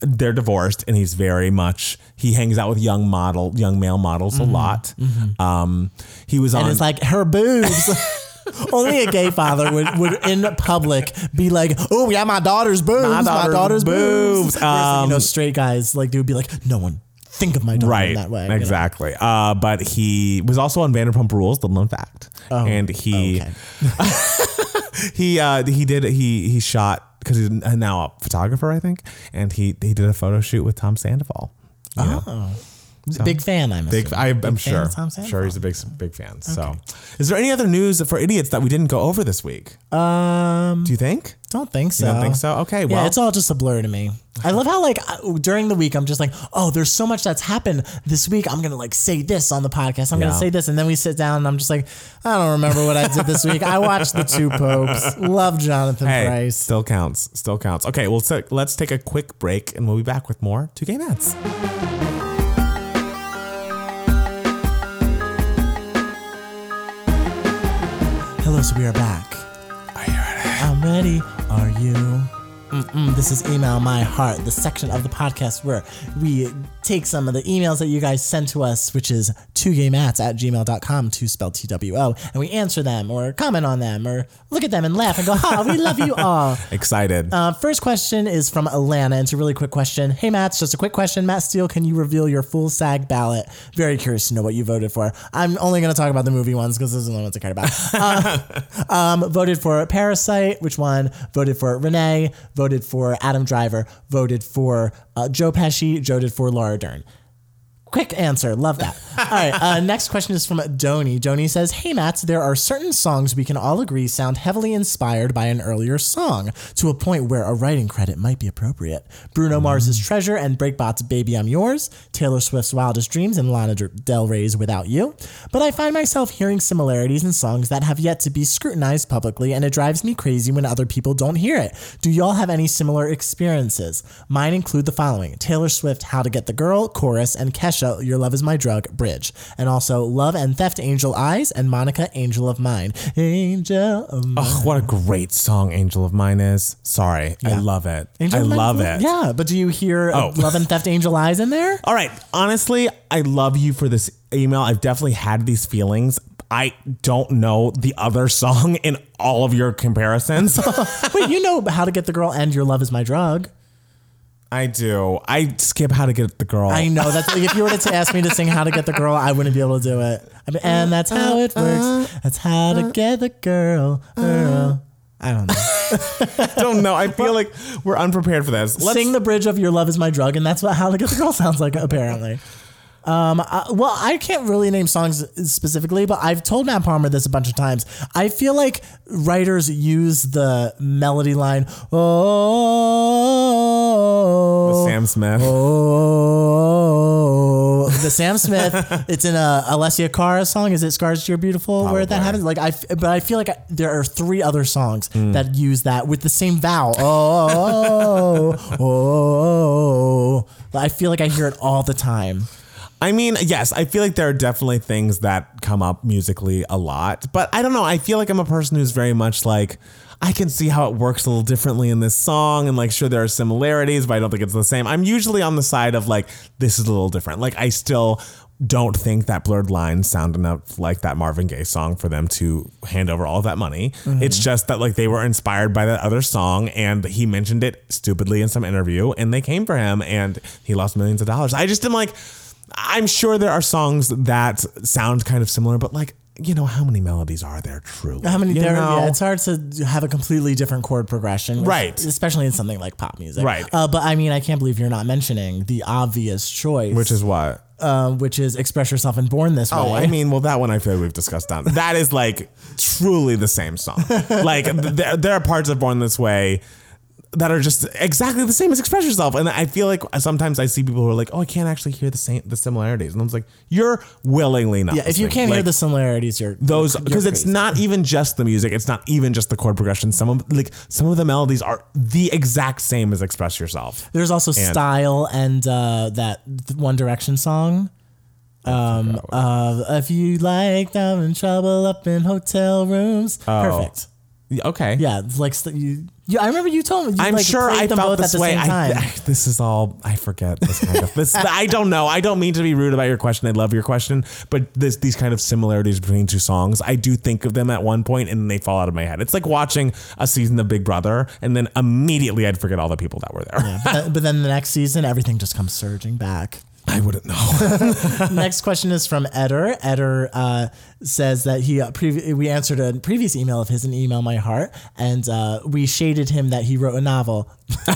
they're divorced and he's very much he hangs out with young model young male models a lot. Um, he was Mm-hmm. and on it's like her boobs. Only a gay father would, would in public be like, "Oh yeah, my daughter's boobs, my daughter's, daughter's boobs." boobs. Whereas, you know, Um, straight guys like they would be like, "No one think of my daughter right in that way." you know? exactly. Uh, but he was also on Vanderpump Rules, the known fact, and he Okay. he uh, he did he he shot because he's now a photographer, I think, and he he did a photo shoot with Tom Sandoval. You know? Big fan, I'm Big. I, I'm fan sure. Sure, he's a big, big fan. So, is there any other news for idiots that we didn't go over this week? Um, Do you think? Don't think so. You don't think so? Okay, Yeah, well, it's all just a blur to me. I love how like during the week I'm just like, oh, there's so much that's happened this week. I'm gonna like say this on the podcast. I'm Yeah. gonna say this, and then we sit down and I'm just like, I don't remember what I did this week. I watched the two popes. Love Jonathan hey, Pryce. still counts. Still counts. Okay, well, so let's take a quick break, and we'll be back with more Two Gay Matts. Hello, so we are back. Are you ready? I'm ready. Are you? Mm-mm, this is Email My Heart, the section of the podcast where we take some of the emails that you guys send to us, which is twogaymatts at gmail.com, to spell T W O, and we answer them or comment on them or look at them and laugh and go, ha, we love you all. Excited. Uh, first question is from Alana. It's a really quick question. Hey, Matt, just a quick question. Matt Steele, can you reveal your full SAG ballot? Very curious to know what you voted for. I'm only going to talk about the movie ones because those are the ones I care about. Uh, um, voted for Parasite, which one? Voted for Renee, voted for Adam Driver, voted for uh, Joe Pesci, voted for Laura Dern. Quick answer. Love that. All right. Uh, next question is from Doni. Doni says, Hey, Matt, there are certain songs we can all agree sound heavily inspired by an earlier song to a point where a writing credit might be appropriate. Bruno Mars's Treasure and Breakbot's Baby I'm Yours, Taylor Swift's Wildest Dreams, and Lana Del Rey's Without You. But I find myself hearing similarities in songs that have yet to be scrutinized publicly, and it drives me crazy when other people don't hear it. Do y'all have any similar experiences? Mine include the following Taylor Swift, How to Get the Girl, chorus, and Kesha, Your Love is My Drug, bridge. And also Love and Theft, Angel Eyes, and Monica, Angel of Mine. Angel of Mine. oh, what a great song "Angel of Mine" is. Sorry, I love it. Angel I of Mine? love it. Yeah, but do you hear Oh. Love and Theft, Angel Eyes in there? All right. Honestly, I love you for this email. I've definitely had these feelings. I don't know the other song in all of your comparisons. Wait, you know How to Get the Girl and Your Love is My Drug. I do. I skip how to get the girl. I know that's like if you were to ask me to sing "How to Get the Girl," I wouldn't be able to do it. I mean, and that's how it works. That's how to get the girl. girl. I don't know. I don't know. I feel like we're unprepared for this. Let's Sing the bridge of "Your Love Is My Drug," and that's what how to Get the Girl sounds like. Apparently. Um, I, well, I can't really name songs specifically, but I've told Matt Palmer this a bunch of times. I feel like writers use the melody line, oh, Sam Smith. Oh, the Sam Smith. it's in a Alessia Cara song. Is it "Scars You're Beautiful"? Where that Probably. happens? Like I, f- but I feel like I, there are three other songs Hmm. that use that with the same vowel. Oh, oh, oh, oh. I feel like I hear it all the time. I mean, yes, I feel like there are definitely things that come up musically a lot, but I don't know. I feel like I'm a person who's very much like, I can see how it works a little differently in this song, and like, sure, there are similarities, but I don't think it's the same. I'm usually on the side of like, this is a little different. Like, I still don't think that blurred lines sound enough like that Marvin Gaye song for them to hand over all that money. Mm-hmm. It's just that like they were inspired by that other song and he mentioned it stupidly in some interview and they came for him and he lost millions of dollars. I just am like, I'm sure there are songs that sound kind of similar, but like, you know, how many melodies are there truly? How many? You There, know? yeah, it's hard to have a completely different chord progression, Right. Especially in something like pop music, Right. Uh, but I mean, I can't believe you're not mentioning the obvious choice, Which is what? uh, which is "Express Yourself" and "Born This Oh, Way." I mean, well, that one I feel like we've discussed on that. That is like truly the same song. Like th- there are parts of Born This Way that are just exactly the same as Express Yourself, and I feel like sometimes I see people who are like, "Oh, I can't actually hear the same the similarities," and I was like, "You're willingly not." yeah, if you can't hear the similarities, you're those because it's not even just the music it's not even just the chord progression some of like some of the melodies are the exact same as express yourself There's also And- "Style" and uh, that One Direction song. Um, uh, if you like I'm in trouble up in hotel rooms, Oh. perfect. Okay Yeah, it's like st- you, you. I remember you told me. You I'm like sure I them felt this the way. same time. I, this is all I forget. This kind of this. I don't know. I don't mean to be rude about your question. I love your question, but this these kind of similarities between two songs, I do think of them at one point and then they fall out of my head. It's like watching a season of Big Brother and then immediately I'd forget all the people that were there. but, then, but then the next season, everything just comes surging back. I wouldn't know. Next question is from Eder. Eder uh, says that he uh, previ- we answered a previous email of his in email my heart, and uh, we shaded him that he wrote a novel.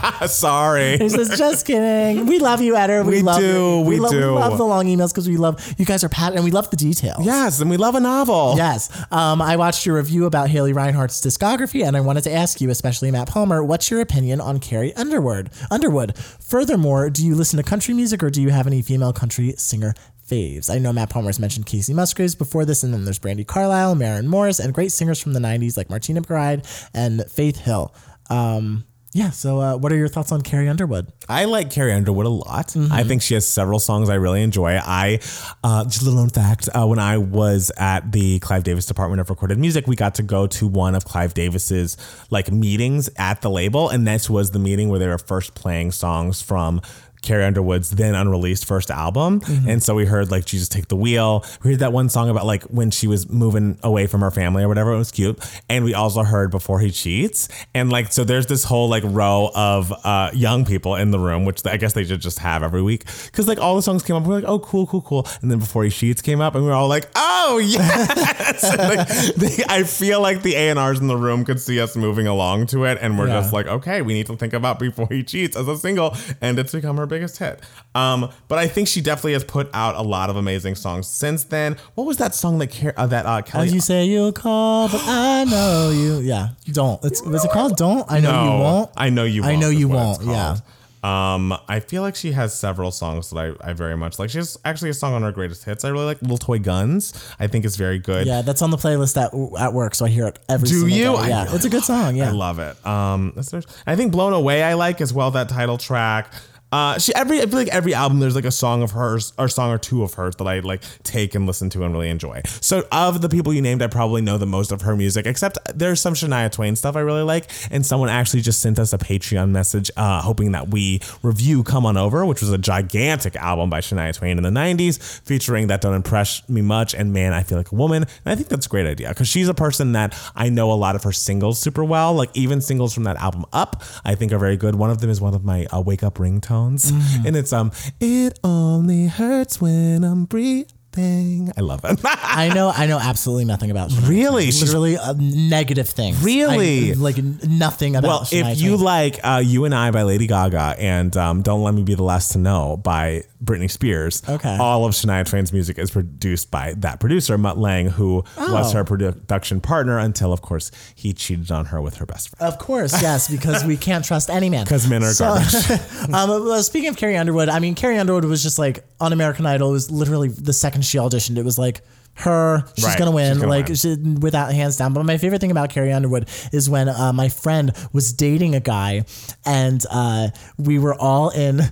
Sorry. He says, "Just kidding. We love you, Eder. We, We love do, we love, do. love the long emails because we love you guys are pat and we love the details. Yes, and we love a novel. Yes. Um, I watched your review about Haley Reinhart's discography, and I wanted to ask you, especially Matt Palmer, what's your opinion on Carrie Underwood? Underwood. Furthermore, do you listen to country music, or do you have any female country singer faves? I know Matt Palmer's mentioned Kacey Musgraves before this, and then there's Brandi Carlile, Maren Morris, and great singers from the '90s like Martina McBride and Faith Hill. Um, yeah. So, uh, what are your thoughts on Carrie Underwood? I like Carrie Underwood a lot. I think she has several songs I really enjoy. I uh, just a little known fact: uh, when I was at the Clive Davis Department of Recorded Music, we got to go to one of Clive Davis's like meetings at the label, and this was the meeting where they were first playing songs from. Carrie Underwood's then unreleased first album. And so we heard like Jesus Take the Wheel. We heard that one song about like when she was moving away from her family or whatever. It was cute. And we also heard Before He Cheats. And like, so there's this whole like row of uh, young people in the room, which I guess they should just have every week. Cause like all the songs came up. We are like, oh, cool, cool, cool. And then Before He Cheats came up and we were all like, oh, yes. like, they, I feel like the A&Rs in the room could see us moving along to it. And we're Yeah. just like, okay, we need to think about Before He Cheats as a single. And it's become her biggest hit. Um, but I think she definitely has put out a lot of amazing songs since then. What was that song that Car- uh, that uh, Kelly? As you say you'll call, but I know you. Yeah, don't. It's what's it called? Don't. I know No, you won't. I know you. I Won't know you won't, yeah. Um, I feel like she has several songs that I, I very much like. She has actually a song on her greatest hits. I really like Little Toy Guns. I think it's very good. Yeah, that's on the playlist at at work, so I hear it every. Do you? day. Yeah, really it's a good song. Yeah, I love it. Um, there- I think "Blown Away" I like as well. That title track. Uh, she every I feel like every album there's like a song of hers or song or two of hers that I like take and listen to and really enjoy. So of the people you named, I probably know the most of her music. Except there's some Shania Twain stuff I really like, and someone actually just sent us a Patreon message uh, hoping that we review "Come On Over," which was a gigantic album by Shania Twain in the '90s, featuring "That Don't Impress Me Much" and "Man, I Feel Like a Woman." And I think that's a great idea because she's a person that I know a lot of her singles super well. Like even singles from that album "Up," I think are very good. One of them is one of my uh, wake up ringtones, and it's um, "It only hurts when I'm breathing." I love it. I know. I know absolutely nothing about. Shania Really? Twain. Literally uh, negative thing. Really? I, like nothing about. well, Shania if you Twain. like uh, "You and I" by Lady Gaga and um, "Don't Let Me Be the Last to Know" by Britney Spears, Okay. all of Shania Twain's music is produced by that producer Mutt Lange, who was Oh. her production partner until, of course, he cheated on her with her best friend. Of course, yes, because we can't trust any man. Because men are garbage. um, well, speaking of Carrie Underwood, I mean, Carrie Underwood was just like on American Idol. It was literally the second she auditioned. It was like her, she's Right, gonna win, she's gonna like win. She, without hands down. But my favorite thing about Carrie Underwood is when uh, my friend was dating a guy, and uh, we were all in.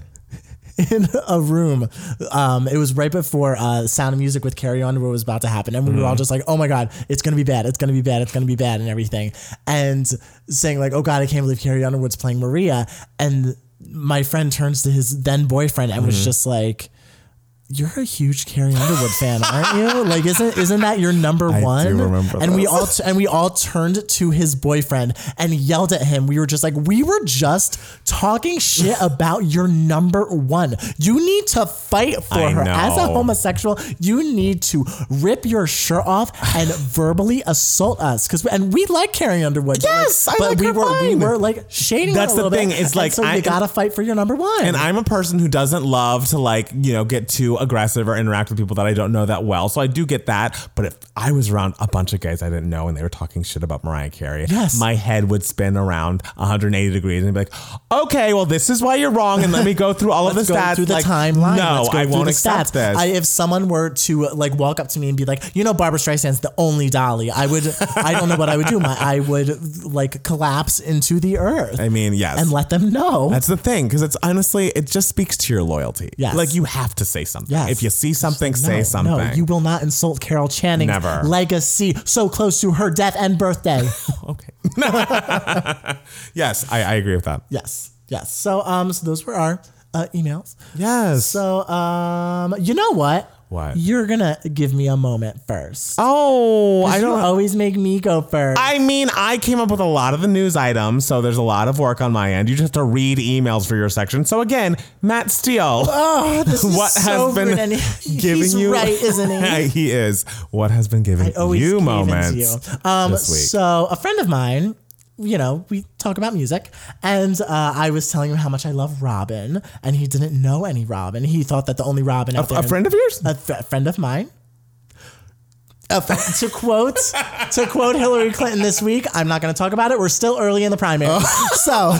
In a room, um, it was right before uh, Sound of Music with Carrie Underwood was about to happen, and we were all Mm-hmm. just like, "Oh my god, it's gonna be bad! It's gonna be bad! It's gonna be bad!" and everything, and saying like, "Oh god, I can't believe Carrie Underwood's playing Maria," and my friend turns to his then boyfriend and Mm-hmm. was just like, "You're a huge Carrie Underwood fan, aren't you? Like, isn't isn't that your number I do one?" remember and we all t- and we all turned to his boyfriend and yelled at him. We were just like, "We were just talking shit about your number one. You need to fight for I her as a homosexual. You need to rip your shirt off and verbally assault us because and we like Carrie Underwood. Yes, I but like we her were we were like shading. That's her a the thing, Bit. it's And like, so I- you gotta fight for your number one. And I'm a person who doesn't love to like, you know, get too aggressive or interact with people that I don't know that well. So I do get that. But if I was around a bunch of guys I didn't know and they were talking shit about Mariah Carey, Yes. my head would spin around 180 degrees and be like, okay, well, this is why you're wrong. And let me go through all of the stats. through the Like, timeline. No, I won't accept stats. this. I, if someone were to uh, like walk up to me and be like, you know, Barbra Streisand's the only Dolly, I would, I don't know what I would do. My, I would like collapse into the earth I mean, yes. and let them know. That's the thing, because it's honestly, it just speaks to your loyalty. Yes. Like you have to say something. Yes. If you see something, no, say something. No, you will not insult Carol Channing's Never. legacy so close to her death and birthday. okay. yes, I, I agree with that. yes, yes. So, um, so those were our uh, emails. Yes. So, um, you know what? What? You're gonna give me a moment first. oh, I don't always make me go first. I mean, I came up with a lot of the news items, so there's a lot of work on my end. You just have to read emails for your section. So again, Matt Steele, oh, this is what so has been he- giving he's you? right, isn't he? he is. What has been giving always you moments you. Um, this week? so a friend of mine, you know, we talk about music, and uh, I was telling him how much I love Robyn, and he didn't know any Robyn. He thought that the only Robyn there, a friend of yours? a friend of mine. A fr- to quote to quote Hillary Clinton this week, I'm not going to talk about it. We're still early in the primary, so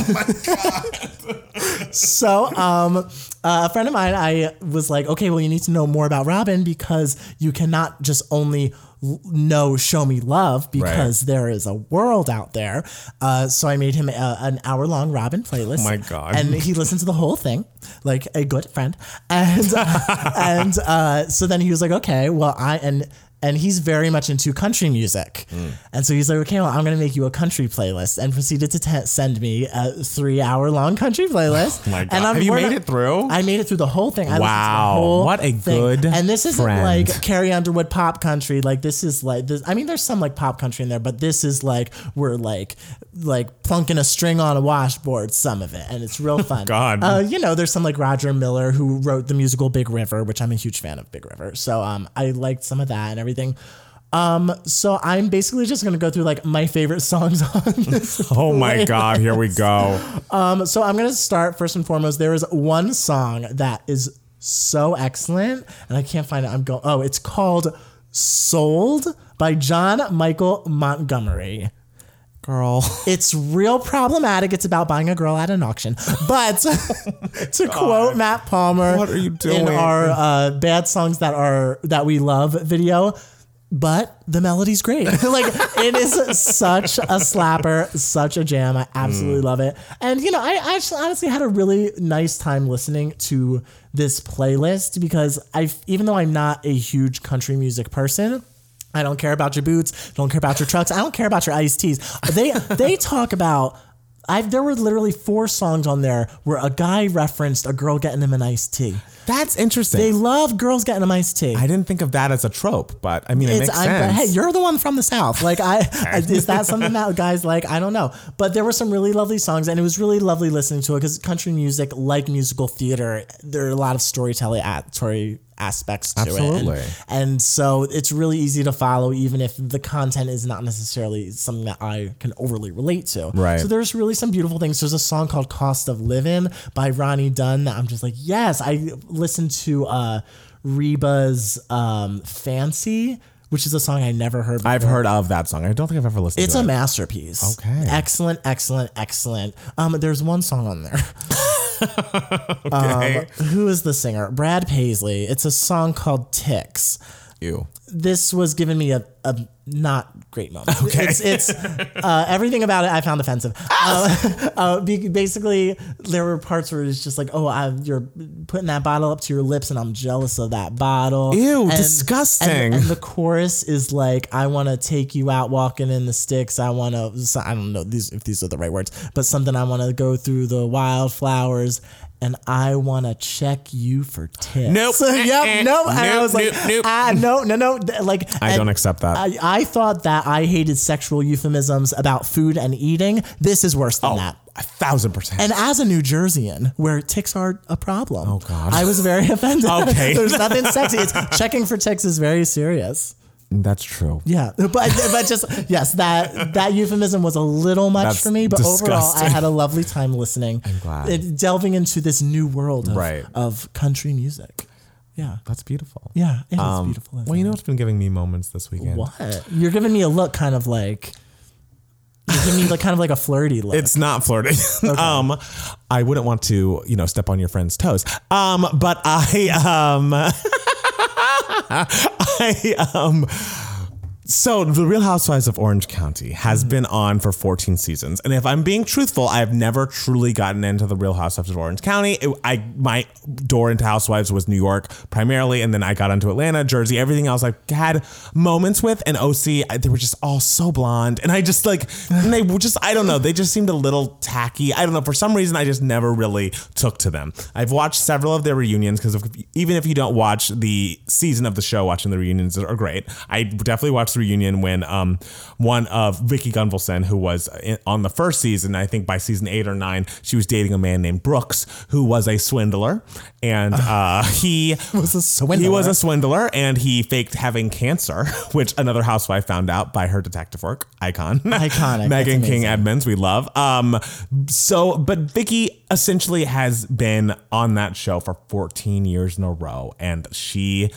so um, uh, a friend of mine, I was like, okay, well, you need to know more about Robyn because you cannot just only know "Show Me Love" because there is a world out there. Uh, so I made him a, an hour long Robyn playlist. Oh my God. And he listened to the whole thing like a good friend, and and uh, so then he was like, okay, well, I and. And he's very much into country music. Hmm. And so he's like, okay, well, I'm going to make you a country playlist and proceeded to te- send me a three hour long country playlist. Oh my God. And I'm Have you made than- it through? I made it through the whole thing. I listened to the Wow. What a thing. good And this isn't friend. like Carrie Underwood pop country. Like this is like this. I mean, there's some like pop country in there, but this is like we're like like plunking a string on a washboard. Some of it, and it's real fun. God. Uh, you know, there's some like Roger Miller who wrote the musical Big River, which I'm a huge fan of Big River. So um, I liked some of that and everything. Um, so I'm basically just gonna go through like my favorite songs on this. Oh my God, here we go. Um, so I'm gonna start first and foremost. There is one song that is so excellent, and I can't find it. I'm going. Oh, it's called "Sold" by John Michael Montgomery. Girl. It's real problematic. It's about buying a girl at an auction. But to quote Matt Palmer, What are you doing in our uh, bad songs that are that we love video? But the melody's great. like it is such a slapper, such a jam. I absolutely love it. And you know, I I actually honestly had a really nice time listening to this playlist because I, even though I'm not a huge country music person, I don't care about your boots. I Don't care about your trucks. I don't care about your iced teas. They they talk about. I there were literally four songs on there where a guy referenced a girl getting him an iced tea. That's interesting. They love girls getting them iced tea. I didn't think of that as a trope, but I mean, it It's makes sense. hey, you're the one from the south. Like I, I- is that something that guys like? I don't know. But there were some really lovely songs, and it was really lovely listening to it because country music, like musical theater, there are a lot of storytelling at story aspects to Absolutely. it. And, and so it's really easy to follow, even if the content is not necessarily something that I can overly relate to. Right. So there's really some beautiful things. There's a song called Cost of Living by Ronnie Dunn that I'm just like, yes. I listened to uh, Reba's um, Fancy, which is a song I never heard before. I've heard of that song. I don't think I've ever listened It's to It's a it. masterpiece. Okay. Excellent, excellent, excellent. Um, there's one song on there. um, who is the singer? Brad Paisley. It's a song called Ticks. You. This was giving me a, a not great moment. Okay. It's, it's uh, everything about it I found offensive. Uh, uh, basically, there were parts where it's just like, oh, I, you're putting that bottle up to your lips, and I'm jealous of that bottle. Ew, disgusting. And, and the chorus is like, I want to take you out walking in the sticks. I want to, I don't know these if these are the right words, but something I want to go through the wildflowers. And I want to check you for tips. Nope. So, yep. Eh, eh. Nope. And I Nope, was like, nope, nope. ah, no, no, no. Like, I don't accept that. I, I thought that I hated sexual euphemisms about food and eating. This is worse than that. a thousand percent. And as a New Jerseyan, where ticks are a problem, oh God. I was very offended. Okay. there's nothing sexy. It's checking for ticks is very serious. That's true. Yeah, but but just yes, that that euphemism was a little much That's for me. But overall, I had a lovely time listening. I'm glad. It, delving into this new world of, Right. of country music. Yeah, That's beautiful. yeah, it is Um, beautiful. well, you know what's been giving me moments this weekend? what you're giving me a look, kind of like you're giving me like kind of like a flirty look. It's not flirting. um, I wouldn't want to, you know, step on your friend's toes. Um, but I, um, I, um, so the Real Housewives of Orange County has mm-hmm. been on for 14 seasons, and if I'm being truthful, I have never truly gotten into the Real Housewives of Orange County. It- I my door into Housewives was New York primarily, and then I got into Atlanta, Jersey, everything else I had moments with, and OC I- they were just all so blonde, and I just like and they were just I don't know they just seemed a little tacky. I don't know for some reason I just never really took to them. I've watched several of their reunions because even if you don't watch the season of the show, watching the reunions are great. I definitely watched reunion when um one of Vicki Gunvalson, who was in, on the first season, I think by season eight or nine, she was dating a man named Brooks, who was a swindler, and uh, he was a swindler. He was a swindler, and he faked having cancer, which another housewife found out by her detective work. Icon, Iconic. Meghan King. Edmonds, we love. Um, so, but Vicki essentially has been on that show for 14 years in a row, and she.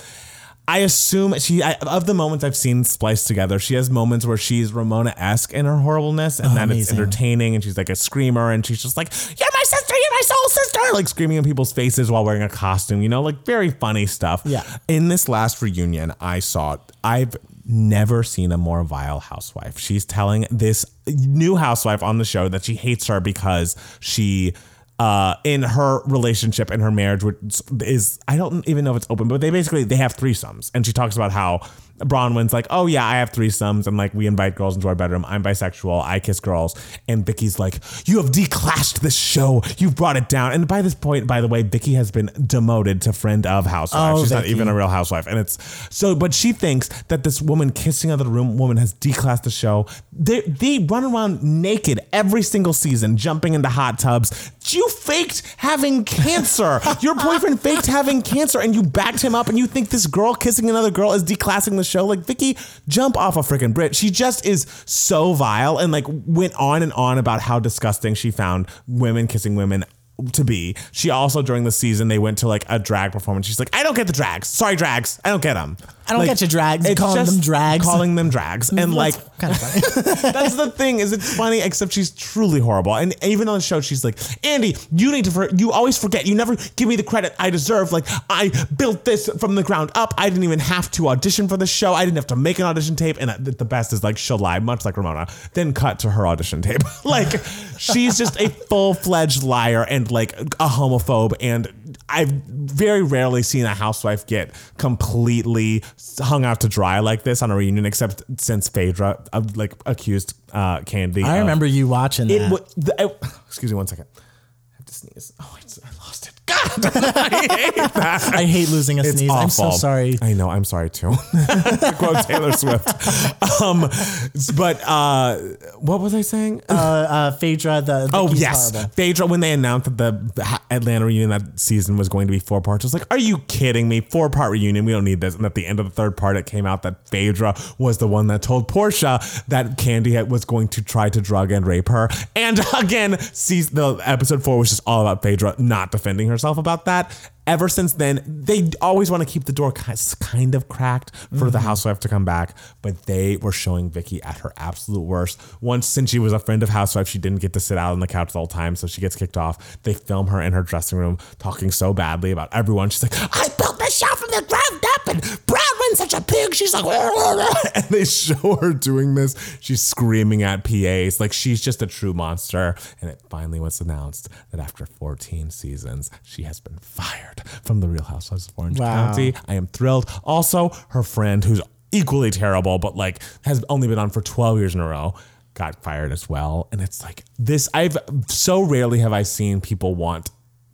I assume she I, of the moments I've seen spliced together, she has moments where she's Ramona esque in her horribleness, and oh, then it's entertaining, and she's like a screamer, and she's just like, "You're my sister, you're my soul sister," like screaming in people's faces while wearing a costume, you know, like very funny stuff. Yeah. In this last reunion, I saw I've never seen a more vile housewife. She's telling this new housewife on the show that she hates her because she uh, in her relationship and her marriage, which is I don't even know if it's open, but they basically they have threesomes, and she talks about how Braunwyn's like, oh yeah, I have threesomes, and like we invite girls into our bedroom. I'm bisexual. I kiss girls, and Vicki's like, you have declassed this show. You've brought it down. And by this point, by the way, Vicki has been demoted to friend of housewife. Oh, She's not even a real housewife, and it's so. But she thinks that this woman kissing another room woman has declassed the show. They they run around naked every single season, jumping into hot tubs. You faked having cancer. Your boyfriend faked having cancer, and you backed him up, and you think this girl kissing another girl is declassing the show? Like Vicki, jump off a freaking Brit. She just is so vile, and like went on and on about how disgusting she found women kissing women to be. She also during the season they went to like a drag performance. She's like, I don't get the drags. Sorry, drags. I don't get them. I don't get your drags. It's Calling them drags. Calling them drags, and like kind of funny. that's the thing is it's funny except she's truly horrible. And even on the show, she's like, Andy, you need to. For, you always forget. You never give me the credit I deserve. Like I built this from the ground up. I didn't even have to audition for the show. I didn't have to make an audition tape. And uh, the the best is like she'll lie, much like Ramona. Then cut to her audition tape. like she's just a full fledged liar and like a homophobe. And I've very rarely seen a housewife get completely hung out to dry like this on a reunion, except since Phaedra uh, like accused uh, Kandi. I of- remember you watching that. it. wa- the- I- excuse me one second. I have to sneeze. Oh, I, I lost it. God, I hate that. I hate losing a It's sneeze. I'm so awful. sorry. I know. I'm sorry too. Quote Taylor Swift. Um, but uh, what was I saying? Uh, uh, Phaedra, the Oh Vicki's yes, horrible. Phaedra. When they announced that the Atlanta reunion that season was going to be four parts, I was like, "Are you kidding me? Four part reunion? We don't need this." And at the end of the third part, it came out that Phaedra was the one that told Porsha that Kandi was going to try to drug and rape her. And again, sees the episode four was just all about Phaedra not defending herself about that. Ever since then, they always want to keep the door kind of cracked for the mm-hmm. housewife to come back, but they were showing Vicki at her absolute worst. Once, since she was a friend of housewife, she didn't get to sit out on the couch the whole time, so she gets kicked off. They film her in her dressing room talking so badly about everyone. She's like, "I built this show from the ground up, and Bradman's such a pig." She's like, and they show her doing this. She's screaming at PAs like she's just a true monster. And it finally was announced that after 14 seasons, she has been fired from the Real Housewives of Orange Wow. County. I am thrilled. Also, her friend, who's equally terrible, but like has only been on for 12 years in a row, got fired as well. And it's like this I've so rarely have I seen people want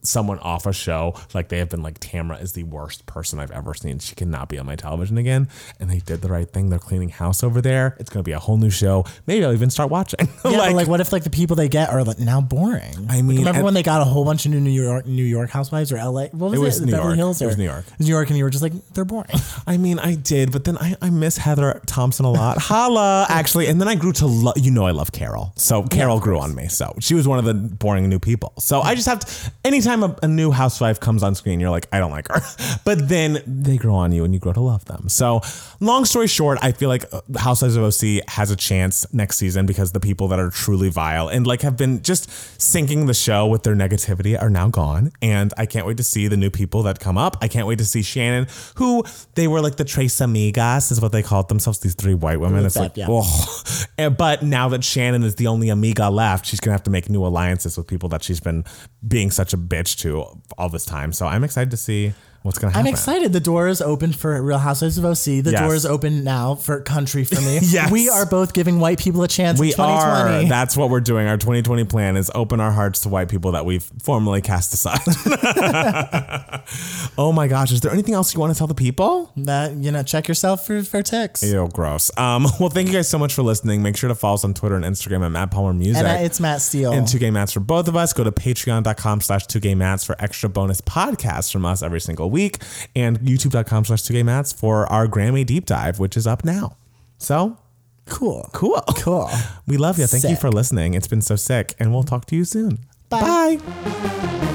someone off a show like they have been like Tamra is the worst person I've ever seen. She cannot be on my television again. And they did the right thing. They're cleaning house over there. It's gonna be a whole new show. Maybe I'll even start watching. Yeah, but like, what if like the people they get are like now boring? I mean, remember when they got a whole bunch of new New York, New York housewives or LA? What was it? It was The New Beverly York. Hills. It was New York. New York, and you were just like, they're boring. I mean, I did, but then I, I miss Heather Thomson a lot. Holla, actually. And then I grew to love, you know, I love Carol. So Carol grew on me. So she was one of the boring new people. So I just have to, anytime a, a new housewife comes on screen, you're like, I don't like her. But then they grow on you and you grow to love them. So long story short, I feel like uh, Housewives of OC has a chance next season because the people that are truly vile and like have been just sinking the show with their negativity are now gone. And I can't wait to see the new people that come up. I can't wait to see Shannon, who they were like the Tres Amigas, is what they called themselves, these three white women. It's that, like, yeah. oh. But now that Shannon is the only amiga left, she's gonna have to make new alliances with people that she's been being such a bitch to all this time. So I'm excited to see what's gonna I'm excited. The door is open for Real Housewives of OC. The Yes. door is open now for Country for me. Yes. we are both giving white people a chance. We in 2020. are. That's what we're doing. Our 2020 plan is open our hearts to white people that we've formally cast aside. oh my gosh. Is there anything else you want to tell the people? That you know, check yourself for for ticks. Ew, gross. Um, well, thank you guys so much for listening. Make sure to follow us on Twitter and Instagram at Matt Palmer Music. And uh, it's Matt Steele. and 2K Mats for both of us. Go to patreon.com slash twogaymatts for extra bonus podcasts from us every single week. And youtube.com slash twogaymatts for our Grammy deep dive, which is up now. So cool. cool. Cool. We love you. Thank you for listening. It's been so sick. And we'll talk to you soon. Bye. Bye.